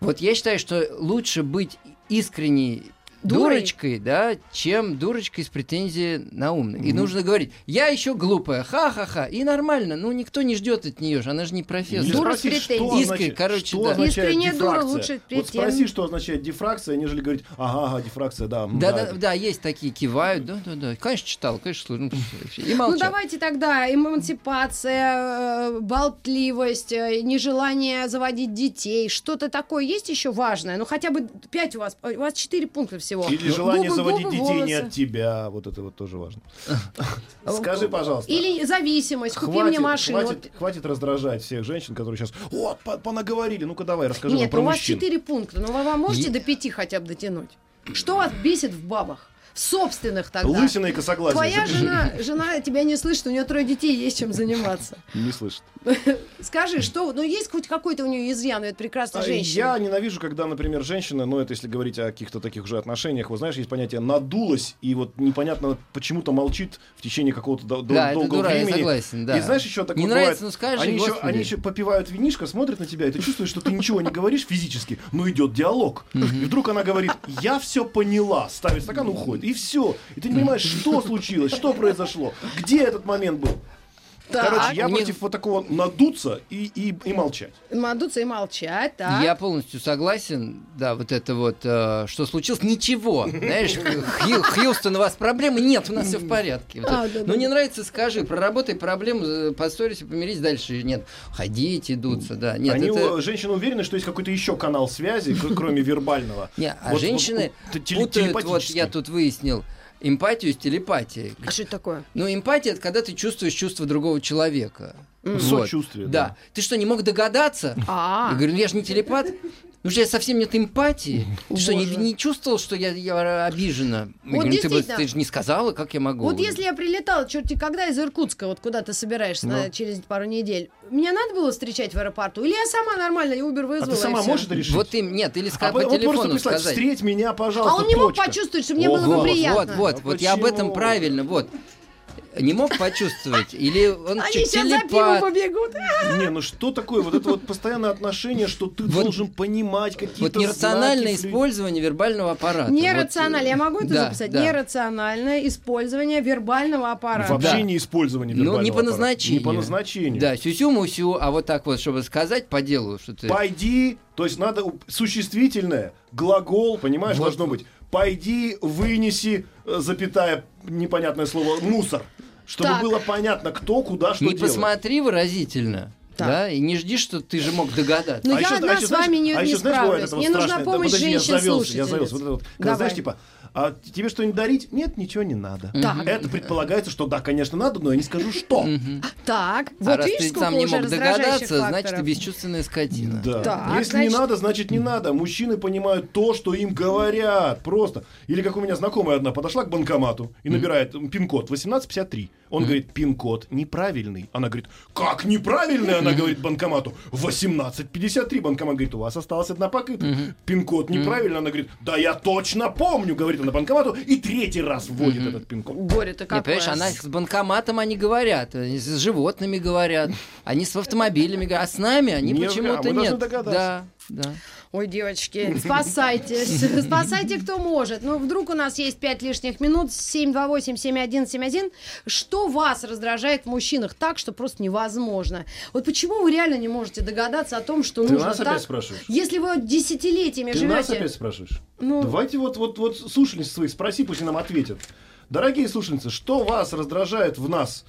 S4: Вот я считаю, что лучше быть искренней
S2: Дурой?
S4: дурочкой, да, чем дурочкой с претензией на умную. И нужно говорить, я еще глупая, ха-ха-ха, и нормально, ну никто не ждет от нее же, она же не профессор.
S2: Дура с претензией.
S4: Искренне, короче,
S3: что
S4: да.
S2: Искренне дура лучше
S3: Вот спроси, что означает дифракция, нежели говорить, ага, ага, дифракция, да.
S4: Да,
S3: да,
S4: да, да, есть такие, кивают, да, да, да. Конечно, читал, конечно, слушал. ну, И
S2: Ну давайте тогда эмансипация, э, болтливость, э, нежелание заводить детей, что-то такое есть еще важное? Ну хотя бы пять у вас, у вас четыре пункта всего.
S3: Или желание
S2: Губы,
S3: заводить
S2: губы,
S3: детей не от тебя, вот это вот тоже важно. Скажи, пожалуйста.
S2: Или зависимость, купи
S3: Хватит,
S2: мне машину.
S3: хватит, хватит раздражать всех женщин, которые сейчас, вот, по- понаговорили, ну-ка давай, расскажи
S2: Вот.
S3: нам
S2: Нет,
S3: про
S2: ну у вас
S3: мужчин.
S2: четыре пункта, но вы вам можете до пяти хотя бы дотянуть? Что вас бесит в бабах? Собственных тогда.
S3: Лысина и косоглазие.
S2: Твоя жена, жена тебя не слышит, у нее трое детей, есть чем заниматься.
S3: Не слышит.
S2: Скажи, что, ну есть хоть какой-то у нее изъян, это прекрасная женщина.
S3: Я ненавижу, когда, например, женщина, ну это если говорить о каких-то таких же отношениях, вы знаешь, есть понятие надулась и вот непонятно почему-то молчит в течение какого-то дол-
S4: Да, это
S3: долгого
S4: дура, я
S3: времени.
S4: согласен, да.
S3: И знаешь, еще такое
S4: Не
S3: бывает,
S4: нравится, ну скажи,
S3: они еще,
S4: господи.
S3: они еще попивают винишко, смотрят на тебя, и ты чувствуешь, что ты ничего не говоришь физически, но идет диалог. И вдруг она говорит, я все поняла, ставит стакан, уходит, и все. И ты не понимаешь, что случилось, что произошло, где этот момент был.
S2: Так.
S3: Короче, я
S4: У них-
S3: против вот такого надуться и, и, и молчать.
S2: Надуться и молчать, так.
S4: Я полностью согласен, да, вот это вот, э, что случилось, ничего, знаешь, Хью- Хьюстон, у вас проблемы? Нет, у нас все в порядке. Вот
S2: А, да,
S4: ну
S2: да.
S4: не нравится, скажи, проработай проблему, э, поссорись, помирись дальше. Нет, ходите, дуться, да. Нет,
S3: Они,
S4: это...
S3: женщины уверены, что есть какой-то еще канал связи, кроме вербального.
S4: Не, а
S3: Вот-
S4: женщины
S3: вот-
S4: путают, вот я тут выяснил, эмпатию с телепатией.
S2: А что это такое?
S4: Ну, эмпатия это когда ты чувствуешь чувство другого человека.
S2: Мгм.
S4: Вот.
S3: Сочувствие,
S4: Да.
S3: да.
S4: Ты что, не мог догадаться?
S2: А,
S4: Я говорю, ну я же не телепат. Ну что, я совсем нет эмпатии. Ты что, не, не чувствовал, что я, я обижена? Я
S2: Вот
S4: говорю, ну, ты, бы,
S2: действительно.
S4: ты же не сказала, как я могу?
S2: вот если я прилетала, черти когда из Иркутска, вот куда ты собираешься на-
S3: Ну.
S2: через пару недель, меня надо было встречать в аэропорту? Или я сама нормально, я Uber
S3: А
S2: вызвала
S3: ты сама можешь это решить?
S4: Вот им, нет, или
S3: а
S4: ска-
S3: вы-
S4: по
S3: вот
S4: телефону
S3: просто прислать,
S4: сказать.
S3: встреть меня, пожалуйста,
S2: А он не мог
S3: точка.
S2: почувствовать, что мне было бы приятно.
S4: вот, вот,
S3: А
S4: вот я об этом
S3: почему?
S4: правильно, вот. Не мог почувствовать? Или он
S2: Они сейчас за пивом
S4: телепат?
S2: побегут.
S3: Не, ну что такое? Вот это вот постоянное отношение, что ты
S4: Вот-
S3: должен понимать какие-то
S4: Вот нерациональное
S3: знаки,
S4: использование вербального аппарата.
S2: Нерационально, я могу это
S4: да,
S2: записать?
S4: да.
S2: Нерациональное использование вербального аппарата.
S3: Вообще
S4: Да.
S3: не использование
S4: Ну,
S3: вербального
S4: не по
S3: аппарата.
S4: назначению.
S3: Не по назначению.
S4: Да, сюсю-мусю, а вот так вот, чтобы сказать по делу, что ты...
S3: Пойди, то есть надо существительное, глагол, понимаешь,
S4: Вот.
S3: должно быть. Пойди, вынеси, э, запятая, непонятное слово, мусор. Чтобы
S2: Так.
S3: было понятно, кто, куда, что
S4: не
S3: делает.
S4: посмотри выразительно.
S2: Так.
S4: Да, и не жди, что ты же мог догадаться.
S2: Ну,
S3: А
S2: я
S3: еще-
S2: одна
S3: а еще
S2: с вами
S3: знаешь-
S2: не-
S3: а
S2: не
S3: еще знаешь, бывает
S2: справлюсь. Мне нужна
S3: страшное? Да
S2: помощь
S3: подожди, я завелся, я
S2: женщин-слушательниц.
S3: завелся. Вот это вот. Когда,
S2: Давай.
S3: знаешь, типа, А тебе что-нибудь дарить? Нет, ничего не надо.
S2: Так.
S3: Это предполагается, что да, конечно, надо, но я не скажу, что.
S2: Так,
S4: а
S2: вот
S4: раз
S2: видишь,
S4: ты
S2: сколько
S4: сам не мог догадаться, значит, ты бесчувственная скотина.
S3: Да.
S2: Так,
S3: Если
S2: значит-
S3: не надо, значит не надо. Мужчины понимают то, что им говорят. Просто. Или как у меня знакомая одна подошла к банкомату и набирает пин-код 1853. Он говорит, пин-код неправильный. Она говорит, как неправильный? Она говорит банкомату, 1853. Банкомат говорит, у вас осталась одна покупка. Пин-код неправильный. Она говорит, да я точно помню, говорит она банкомату. И третий раз вводит этот пин-код.
S2: Горе-то
S4: Не,
S2: какое.
S4: понимаешь, она с банкоматом они говорят, они с животными говорят, они с автомобилями говорят, а с нами они почему-то
S3: а
S4: нет.
S3: догадаться.
S4: Да, да.
S2: Ой, девочки, спасайтесь. Спасайте, кто может. Ну, вдруг у нас есть пять лишних минут. 728-7171. Что вас раздражает в мужчинах так, что просто невозможно? Вот почему вы реально не можете догадаться о том, что
S3: Ты
S2: нужно
S3: нас
S2: так?
S3: опять спрашиваешь?
S2: Если вы десятилетиями
S3: Ты нас
S2: живете...
S3: опять спрашиваешь?
S2: Ну-
S3: Давайте вот, вот, вот слушательниц своих спроси, пусть они нам ответят. Дорогие слушательницы, что вас раздражает в нас,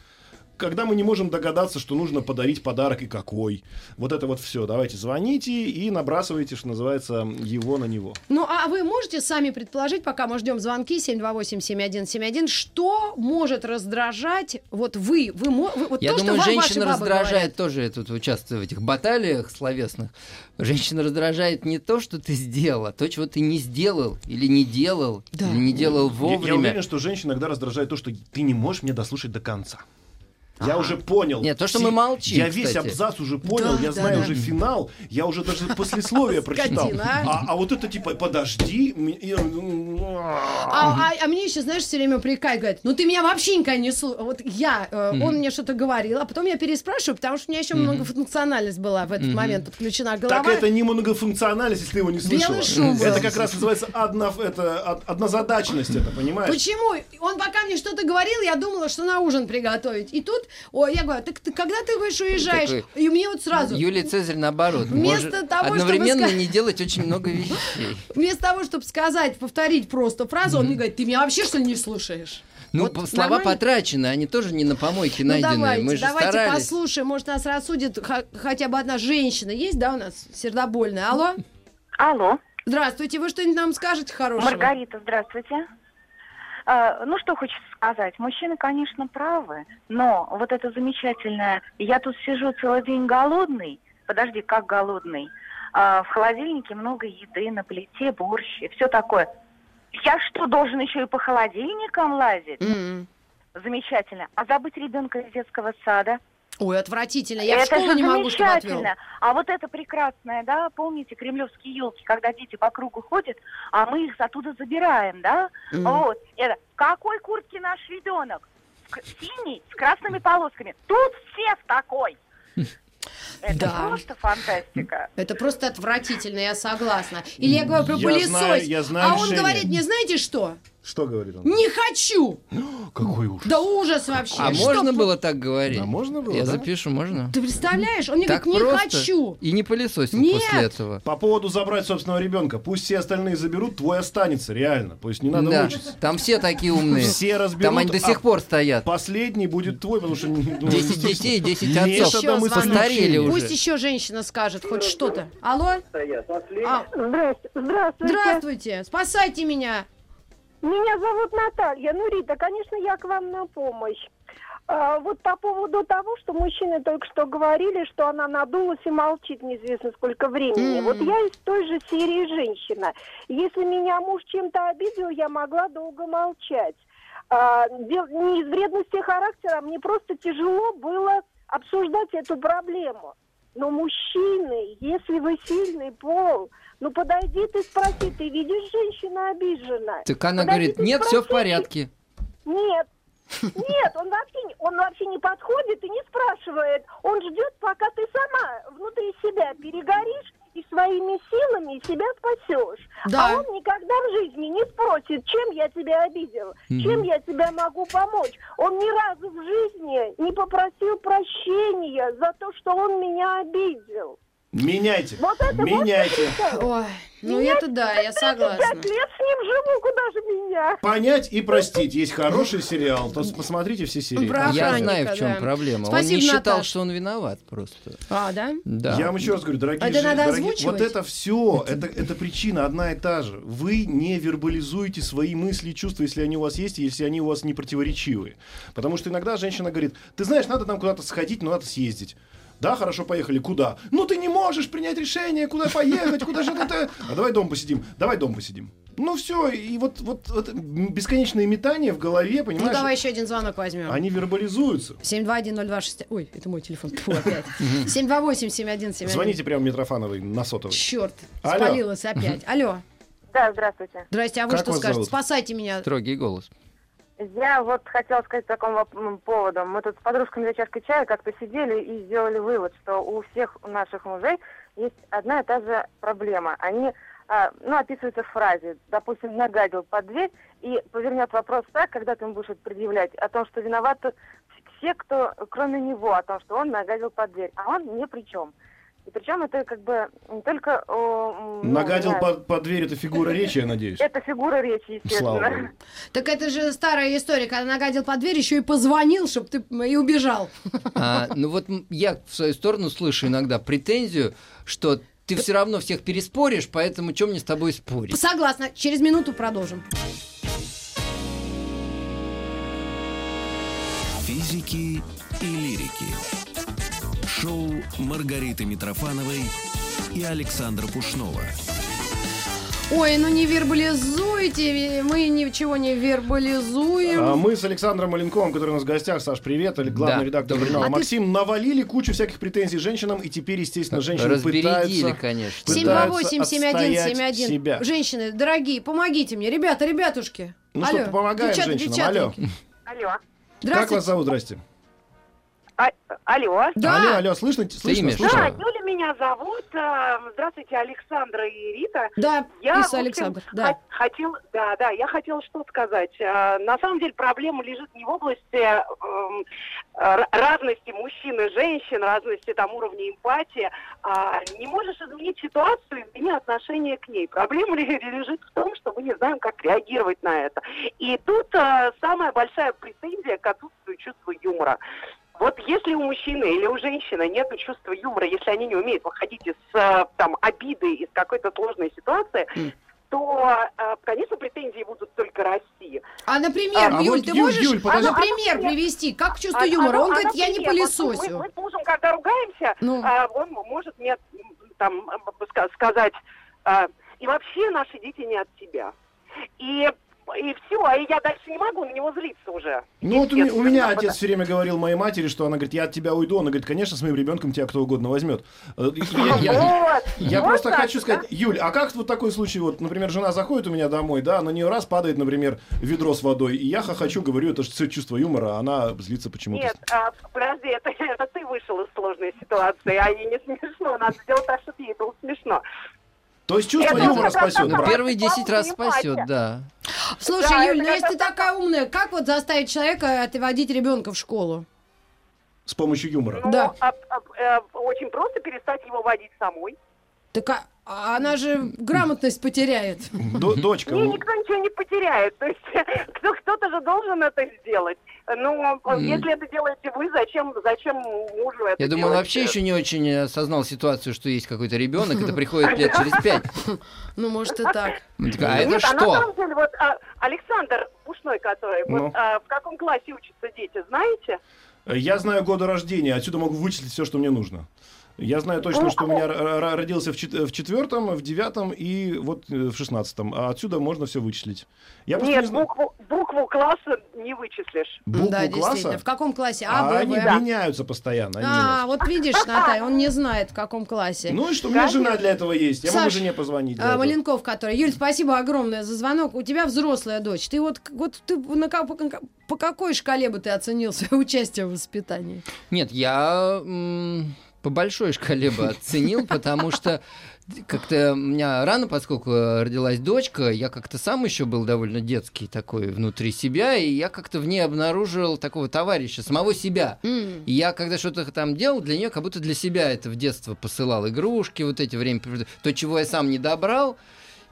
S3: когда мы не можем догадаться, что нужно подарить подарок и какой? Вот это вот все. Давайте звоните и набрасывайте, что называется, его на него.
S2: Ну, а вы можете сами предположить, пока мы ждем звонки 728-7171, что может раздражать вот вы? вы, вы- вот
S4: Я
S2: то,
S4: думаю,
S2: что
S4: женщина раздражает
S2: говорят.
S4: тоже, я тут участвую в этих баталиях словесных. Женщина раздражает не то, что ты сделал, а то, чего ты не сделал, или не делал,
S2: Да.
S4: или не делал
S3: Я-
S4: вовремя.
S3: Я, уверен, что женщин иногда раздражает то, что ты не можешь мне дослушать до конца. Я уже понял.
S4: Нет, то, что мы молчим,
S3: Я весь
S4: кстати.
S3: абзац уже понял,
S2: Да,
S3: я
S2: да,
S3: знаю
S2: да.
S3: уже финал, я уже даже послесловие прочитал.
S2: А.
S3: А, вот это типа, подожди. и-
S2: А, а- а мне еще, знаешь, все время упрекают, говорят, ну ты меня вообще никогда не слушал. Вот я, э, он мне что-то говорил, а потом я переспрашиваю, потому что у меня еще многофункциональность была в этот момент подключена голова.
S3: Так это не многофункциональность, если ты его не слышала.
S2: Белый шум.
S3: Это как раз называется одно, это, од- однозадачность, это, понимаешь?
S2: Почему? Он пока мне что-то говорил, я думала, что на ужин приготовить. И тут, ой, я говорю, так ты когда ты говоришь, уезжаешь?
S4: Такой,
S2: И мне вот сразу,
S4: Юлий Цезарь наоборот.
S2: Вместо
S4: может
S2: того, чтобы
S4: одновременно не делать очень много вещей.
S2: вместо того, чтобы сказать, повторить просто фразу, он мне говорит, ты меня вообще что ли не слушаешь?
S4: Ну,
S2: Вот
S4: слова
S2: нормально?
S4: потрачены, они тоже не на помойке
S2: Ну
S4: найдены.
S2: давайте,
S4: Мы же
S2: давайте
S4: старались.
S2: послушаем, может нас рассудит хотя бы одна женщина. Есть, да, у нас сердобольная? Алло?
S5: Алло,
S2: Здравствуйте, вы что-нибудь нам скажете хорошего?
S5: Маргарита, здравствуйте. А, ну, что хочется сказать. Мужчины, конечно, правы, но вот это замечательное «я тут сижу целый день голодный», подожди, как голодный? А, в холодильнике много еды, на плите борщ и все такое. Я что, должен еще и по холодильникам лазить?
S2: М.
S5: Замечательно. А забыть ребенка из детского сада?
S2: Ой, отвратительно. Я в
S5: это
S2: школу
S5: же
S2: не могу, чтобы отвел.
S5: А вот это прекрасное, да, помните, кремлевские елки, когда дети по кругу ходят, а мы их оттуда забираем, да?
S2: Мгм.
S5: Вот. Это в какой куртке наш ребенок? В Синий, с красными полосками. Тут все в такой. Это
S2: Да.
S5: просто фантастика.
S2: Это просто отвратительно, я согласна. Или я говорю про
S3: Я
S2: пылесос,
S3: знаю- я знаю
S2: а он
S3: решение.
S2: говорит мне, знаете что?
S3: Что говорит он?
S2: Не хочу!
S3: Какой ужас.
S2: Да ужас вообще.
S4: А
S2: Что
S4: можно
S2: по-
S4: было так говорить?
S3: Да, можно было,
S4: Я
S3: да?
S4: запишу, можно?
S2: Ты представляешь? Он мне
S4: Так
S2: говорит, не
S4: просто.
S2: хочу.
S4: И не пылесосил
S2: Нет.
S4: после этого.
S3: По поводу забрать собственного ребенка. Пусть все остальные заберут, твой останется, реально. Пусть не надо
S4: да,
S3: мучиться.
S4: там все такие умные.
S3: Все разберут.
S4: Там они до сих
S3: а
S4: пор стоят.
S3: Последний будет твой, потому что... ну,
S4: 10 детей, 10
S3: Методом
S4: отцов.
S2: Еще звонок.
S4: Постарели уже.
S2: Пусть еще женщина скажет хоть что-то. Алло? А,
S6: Здравствуйте. Здравствуйте.
S2: здравствуйте, спасайте меня.
S6: Меня зовут Наталья. Ну, Рита, конечно, я к вам на помощь. А, вот по поводу того, что мужчины только что говорили, что она надулась и молчит неизвестно сколько времени.
S2: М.
S6: Вот я из той же серии женщина. Если меня муж чем-то обидел, я могла долго молчать. А, не из вредности характера, мне просто тяжело было обсуждать эту проблему. Но мужчины, если вы сильный пол, ну подойди ты спроси, ты видишь, женщина обижена.
S4: Так она
S6: Подойди,
S4: говорит, нет, все в
S6: спроси.
S4: порядке.
S6: Нет. Нет, он вообще, не- он вообще не подходит и не спрашивает. Он ждет, пока ты сама внутри себя перегоришь и своими силами себя спасешь.
S2: Да.
S6: А он никогда в жизни не спросит, чем я тебя обидел, чем я тебя могу помочь. Он ни разу в жизни не попросил прощения за то, что он меня обидел.
S3: Меняйте.
S6: Вот это вот
S3: Меняйте.
S2: Ой, ну
S6: Меня
S2: это да, я согласна.
S6: Пять лет с ним живу, куда же меня?
S3: Понять и простить. Есть хороший сериал. То посмотрите все серии.
S2: Про
S4: Я знаю, в чем
S2: да.
S4: проблема.
S2: Спасибо,
S4: Он не считал, что он виноват просто.
S2: А, да?
S4: Да.
S3: Я вам еще раз говорю, дорогие,
S2: А это
S3: жи-
S2: надо
S3: дорогие-
S2: озвучивать?
S3: вот это все, это, это причина одна и та же. Вы не вербализуете свои мысли и чувства, если они у вас есть, и если они у вас не противоречивые. Потому что иногда женщина говорит, ты знаешь, надо нам куда-то сходить, но надо съездить. Да, хорошо, поехали. Куда? Ну ты не можешь принять решение, куда поехать, куда же это? А давай дома посидим. Давай дома посидим. Ну все, и вот, вот, вот бесконечные метания в голове,
S2: Ну
S3: понимаешь?
S2: давай еще один звонок возьмем.
S3: Они вербализуются.
S2: 7210260. Ой, это мой телефон. Фу, опять. 728-7171.
S3: Звоните прямо Митрофановой на сотовый.
S2: Черт, спалилась опять. Алло.
S5: Да, здравствуйте.
S2: Здрасте, а вы
S3: Как
S2: что скажете?
S3: зовут?
S2: Спасайте меня.
S4: Строгий голос.
S5: Я вот хотела сказать по такому поводу. Мы тут с подружками за чашкой чая как-то сидели и сделали вывод, что у всех наших мужей есть одна и та же проблема. Они, а, ну, описываются в фразе, допустим, нагадил под дверь и повернет вопрос так, когда ты ему будешь это предъявлять, о том, что виноваты все, кто, кроме него, о том, что он нагадил под дверь, а он ни при чем. И причем это как бы не только... о, м, ну,
S3: Нагадил
S5: знаю,
S3: под, под дверь, это фигура речи, я надеюсь.
S5: Это фигура речи, естественно.
S2: Так это же старая история, когда нагадил под дверь, еще и позвонил, чтобы ты и убежал.
S4: А, ну вот я в свою сторону слышу иногда претензию, что ты все равно всех переспоришь, поэтому чем мне с тобой спорить?
S2: Согласна. Через минуту продолжим.
S1: Физики и лирики. Шоу Маргариты Митрофановой и Александра Пушнова.
S2: Ой, ну не вербализуйте, мы ничего не вербализуем.
S3: А мы с Александром Маленковым, который у нас в гостях, Саш, привет, или главный
S4: Да,
S3: редактор
S4: добрый
S3: журнала
S2: день. А ты-
S3: Максим, навалили кучу всяких претензий женщинам, и теперь, естественно, женщины пытаются...
S4: конечно.
S3: пытаются
S2: 728-7171.
S3: отстоять себя.
S2: Женщины, дорогие, помогите мне. Ребята, ребятушки.
S3: Ну
S2: Алло,
S3: что, помогаем
S2: девчата,
S3: женщинам. Алло.
S2: девчатники.
S5: Алло.
S3: Как
S2: Здравствуйте.
S3: вас зовут, здрасте?
S5: А- алло.
S2: Да.
S3: Алло, алло, слышно? слышно, слышно?
S5: Да, Юля меня зовут. Э, Здравствуйте, Александра и Рита.
S2: Да,
S5: Я,
S2: Иса
S5: общем,
S2: Александр. Да.
S5: хот- хотел, да, да, я хотела что сказать. Э, На самом деле проблема лежит не в области эм, р- разности мужчин и женщин, разности там уровня эмпатии. А не можешь изменить ситуацию, измени отношение к ней. Проблема лежит в том, что мы не знаем, как реагировать на это. И тут э, самая большая претензия к отсутствию чувства юмора. Вот если у мужчины или у женщины нет чувства юмора, если они не умеют выходить из э, там обиды, из какой-то сложной ситуации,
S2: М.
S5: то, э, конечно, претензии будут только расти.
S2: А, например,
S3: А
S2: Юль,
S3: вот,
S2: ты
S3: Юль,
S2: можешь
S3: Юль, подожди.
S2: например,
S5: А, например,
S2: привести? Как чувство
S5: А-
S2: юмора?
S5: а-
S2: Он
S5: а,
S2: говорит, я не
S5: например, вот
S2: пылесосю.
S5: Мы, мы с мужем, когда ругаемся,
S2: Ну.
S5: а, он может мне там сказать, а, и вообще наши дети не от тебя. И, и все, а я дальше не могу на него злиться уже.
S3: Ну вот у, у меня отец все время говорил моей матери, что она говорит, я от тебя уйду. Она говорит, конечно, с моим ребенком тебя кто угодно возьмет. Э, Я, просто хочу сказать, Юль, а как вот такой случай, вот, например, жена заходит у меня домой, да, на нее раз падает, например, ведро с водой, и я хохочу, говорю, это же чувство юмора, а она злится почему-то.
S5: Нет, а, подожди, это, это ты вышел из сложной ситуации, а ей не смешно. Надо сделать так, чтобы ей было смешно.
S3: То есть чувство
S5: Это
S3: юмора спасет.
S4: Ну, первые 10 раз спасет, да.
S2: Слушай,
S5: Да,
S2: Юль, ну если ты такая умная, как вот заставить человека отводить ребенка в школу?
S3: С помощью юмора.
S5: Ну,
S2: Да.
S5: а- а- э, очень просто перестать его водить самой.
S2: Так а- а она же грамотность потеряет.
S3: До- Дочка,
S5: Не,
S3: ну,
S5: никто ничего не потеряет. То есть кто, кто-то же должен это сделать. Ну,
S4: Мгм.
S5: если это делаете вы, зачем, зачем мужу это
S4: Я думаю, он вообще еще не очень осознал ситуацию, что есть какой-то ребенок, это приходит лет через пять.
S2: Ну, может, и так.
S4: А это
S5: Нет, а на
S4: что?
S5: самом деле, вот а, Александр Пушной, который,
S3: Ну.
S5: вот а, в каком классе учатся дети, знаете?
S3: я знаю годы рождения, отсюда могу вычислить все, что мне нужно. Я знаю точно, что у меня р- р- родился в, чет- в четвертом, в девятом и вот э, в шестнадцатом. А отсюда можно все вычислить. Я
S5: Нет,
S3: не
S5: букву, букву класса не вычислишь.
S3: Букву
S2: да, действительно.
S3: класса,
S2: В каком классе?
S3: а
S2: А,
S3: они
S2: В.
S3: меняются постоянно. они
S2: А,
S3: меняются.
S2: вот видишь, Наталья, он не знает, в каком классе.
S3: Ну и что, у меня жена для этого есть. Я могу
S2: Саш,
S3: жене позвонить.
S2: А. Маленков, который. Юль, спасибо огромное за звонок. У тебя взрослая дочь. Ты вот, вот ты на, по, по какой шкале бы ты оценил свое участие в воспитании?
S4: Нет, я м, по большой шкале бы оценил, потому что как-то у меня рано, поскольку родилась дочка, я как-то сам еще был довольно детский такой внутри себя, и я как-то в ней обнаружил такого товарища, самого себя.
S2: М.
S4: И я когда что-то там делал, для нее как будто для себя это в детство посылал игрушки, вот эти время, то, чего я сам не добрал,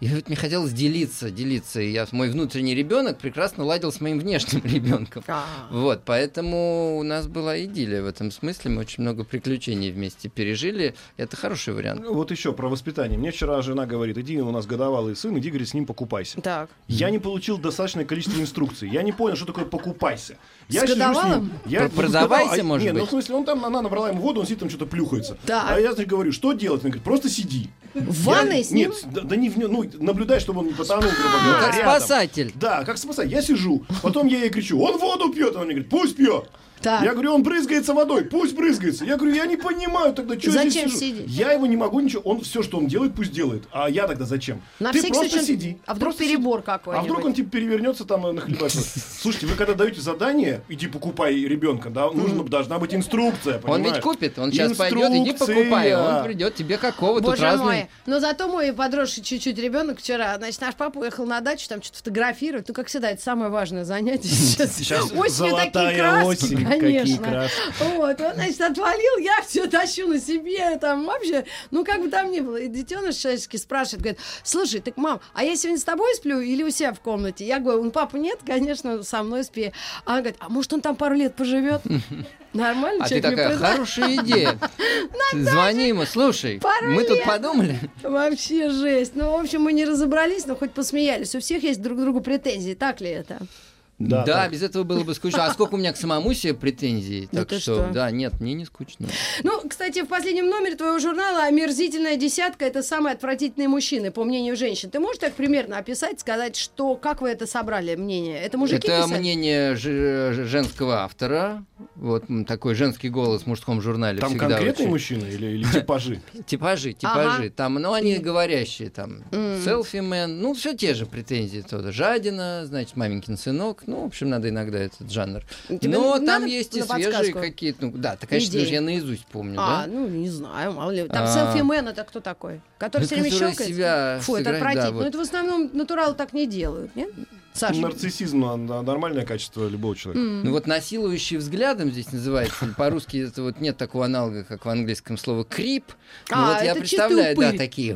S4: и вот мне хотелось делиться, делиться. И я, мой внутренний ребенок прекрасно ладил с моим внешним ребенком.
S2: А.
S4: Вот, поэтому у нас была идиллия в этом смысле. Мы очень много приключений вместе пережили. Это хороший вариант.
S3: Ну, Вот еще про воспитание. Мне вчера жена говорит, иди, у нас годовалый сын, иди, говорит, с ним покупайся.
S2: Так.
S3: Я не получил достаточное количество инструкций. Я не понял, что такое покупайся. Я
S2: С годовалым?
S3: ним, я,
S4: Про-
S3: ну,
S4: продавайся,
S3: годовалый, а,
S4: может
S3: нет, ну,
S4: быть?
S3: в смысле, он там, она набрала ему воду, он сидит там что-то плюхается.
S2: Так.
S3: А я значит, говорю, что делать? Он говорит, просто сиди.
S2: В
S3: Я-
S2: ванной с ним?
S3: Нет, да, да не в нем, ну, наблюдай, чтобы он не потонул, грубо говоря,
S4: как
S3: рядом.
S4: спасатель.
S3: Да, как спасатель. Я сижу, потом я ей кричу, он воду пьет, она мне говорит, пусть пьет.
S2: Так.
S3: Я говорю, он брызгается водой, пусть брызгается. Я говорю, я не понимаю тогда, что
S2: Зачем
S3: здесь сижу.
S2: сидеть?
S3: Я его не могу ничего, он все, что он делает, пусть делает. А я тогда зачем?
S2: На
S3: Ты просто
S2: случай
S3: сиди.
S2: а вдруг
S3: просто сиди.
S2: перебор
S3: А
S2: какой-нибудь?
S3: вдруг он типа перевернется там и нахлебается. Слушайте, вы когда даете задание, иди покупай ребенка, да, нужно, должна быть инструкция,
S4: Он ведь
S3: понимаешь?
S4: купит, он сейчас пойдет, иди
S3: Инструкция.
S4: покупай. Он придет, тебе какого тут
S2: Боже мой.
S4: разные.
S2: Но зато мой подросший чуть-чуть ребенок вчера, значит, наш папа уехал на дачу, там что-то фотографировать. Ну, как всегда, это самое важное занятие сейчас.
S3: Сейчас
S2: Осенью такие
S3: золотая
S2: краски, конечно. Вот, он, значит, отвалил, я все тащу на себе, там вообще, ну, как бы там ни было. И детеныш человеческий спрашивает, говорит, слушай, так, мам, а я сегодня с тобой сплю или у себя в комнате? Я говорю, ну, папа нет, конечно, со мной спи. А она говорит, а может, он там пару лет поживет? Нормально,
S4: А ты
S2: человек мне
S4: такая,
S2: предлагает.
S4: хорошая идея. Звони ему, слушай, мы тут подумали.
S2: Вообще жесть. Ну, в общем, мы не разобрались, но хоть посмеялись. У всех есть друг к другу претензии, так ли это?
S3: Да,
S4: Да,
S3: так.
S4: без этого было бы скучно. А сколько у меня к самому себе претензий?
S2: Да
S4: Так что,
S2: что?
S4: да, нет, мне не скучно.
S2: Ну, кстати, в последнем номере твоего журнала «Омерзительная десятка» — это самые отвратительные мужчины, по мнению женщин. Ты можешь так примерно описать, сказать, что, как вы это собрали, мнение? Это мужики
S4: Это
S2: писали?
S4: мнение женского автора. Вот такой женский голос в мужском журнале
S3: Там
S4: всегда
S3: конкретные
S4: очень-
S3: мужчины или, или типажи?
S4: Типажи, типажи. Там, ну, они говорящие, там, селфи-мен, ну, все те же претензии. Жадина, значит, маменькин сынок. Ну, в общем, надо иногда этот жанр.
S2: Тебе
S4: Но
S2: надо
S4: там есть и свежие какие-то. Ну, да, ты, конечно,
S2: Идеи.
S4: я наизусть помню,
S2: А,
S4: да?
S2: ну, не знаю, мало ли. Там
S4: А.
S2: селфи-мен это кто такой? Который
S4: Ну,
S2: все время щелкает?
S4: себя
S2: Фу, это
S4: сыграть, да,
S2: отвратительно.
S4: вот.
S2: Ну, это в основном натуралы так не делают, нет? Саша?
S3: Нарциссизм а, на- нормальное качество любого человека.
S4: Ну вот насилующий взглядом здесь называется. По-русски это вот нет такого аналога, как в английском слово крип. Ну
S2: А,
S4: вот я представляю, да, такие,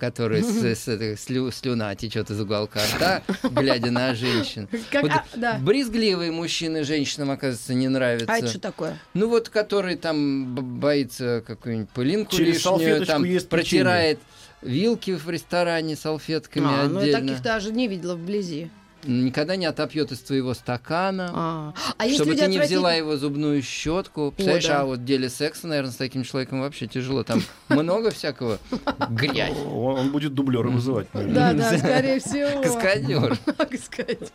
S4: которые с, с слю- слюна течет из уголка рта, глядя на женщин.
S2: Как-
S4: Вот
S2: а, да.
S4: Брезгливые мужчины женщинам, оказывается, не нравятся.
S2: А это что такое?
S4: Ну вот, который там боится какую-нибудь пылинку
S3: Через
S4: лишнюю, там протирает вилки в ресторане салфетками
S2: А, ну, я
S4: отдельно.
S2: таких даже не видела вблизи.
S4: Никогда не отопьет из твоего стакана.
S2: А, а
S4: Чтобы ты не взяла его зубную щетку. Представляешь,
S2: да.
S4: а вот в деле секса, наверное, с таким человеком вообще тяжело. Там много всякого грязь.
S3: Он, будет дублера вызывать, наверное.
S2: Да, да, скорее всего.
S4: Каскадер.
S2: Каскадер.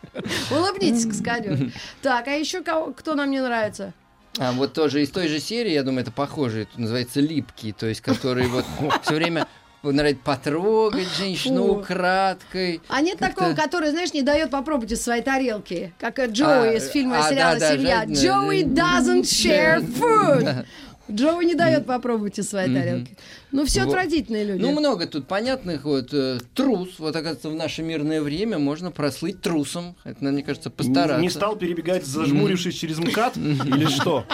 S2: Улыбнитесь, каскадер. Так, а еще кто нам не нравится?
S4: А вот тоже из той же серии, я думаю, это похоже, это называется липкий, то есть который вот все время нравится потрогать женщину
S2: Фу.
S4: украдкой.
S2: А нет
S4: Как-то-
S2: такого, который, знаешь, не дает попробовать из своей тарелки, как э, Джоуи
S4: А,
S2: из фильма
S4: а,
S2: сериала
S4: да, да,
S2: «Семья».
S4: жадная.
S2: Джоуи doesn't share food.
S4: Да.
S2: Джоуи не дает попробовать из своей
S4: Мгм.
S2: тарелки. Ну, все
S4: Вот.
S2: отвратительные люди.
S4: Ну, много тут понятных. Вот э, трус. Вот, оказывается, в наше мирное время можно прослыть трусом. Это, мне кажется, постараться.
S3: Не стал перебегать, зажмурившись через МКАД или что?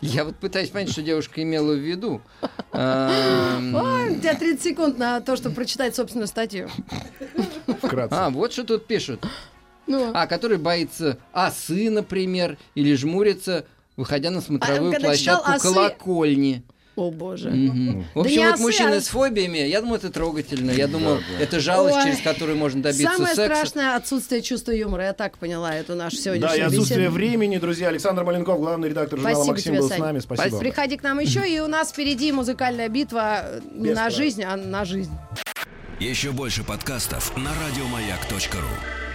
S4: Я вот пытаюсь понять, что девушка имела в виду.
S2: Ой, у тебя 30 секунд на то, чтобы прочитать собственную статью.
S3: Вкратце.
S4: А, вот что тут пишут.
S2: Ну,
S4: А, который боится осы, например, или жмурится, выходя на смотровую
S2: читал
S4: площадку
S2: «Осы»,
S4: колокольни.
S2: О боже.
S4: Мгм. В
S2: Да
S4: общем,
S2: не
S4: вот мужчины с фобиями, я думаю, это трогательно. Я думаю, это жалость,
S2: Ой.
S4: через которую можно добиться
S2: Самое
S4: секса.
S2: страшное отсутствие чувства юмора. Я так поняла эту нашу
S3: Да, и
S2: сегодняшнюю
S3: отсутствие
S2: беседу.
S3: времени, друзья. Александр Маленков, главный редактор журнала
S2: Спасибо
S3: «Максим»
S2: тебе,
S3: был с
S2: Сань.
S3: нами. Спасибо.
S2: Приходи к нам еще, и у нас впереди музыкальная битва не на
S3: правил.
S2: жизнь, а на жизнь.
S1: Еще больше подкастов на радиомаяк.ру.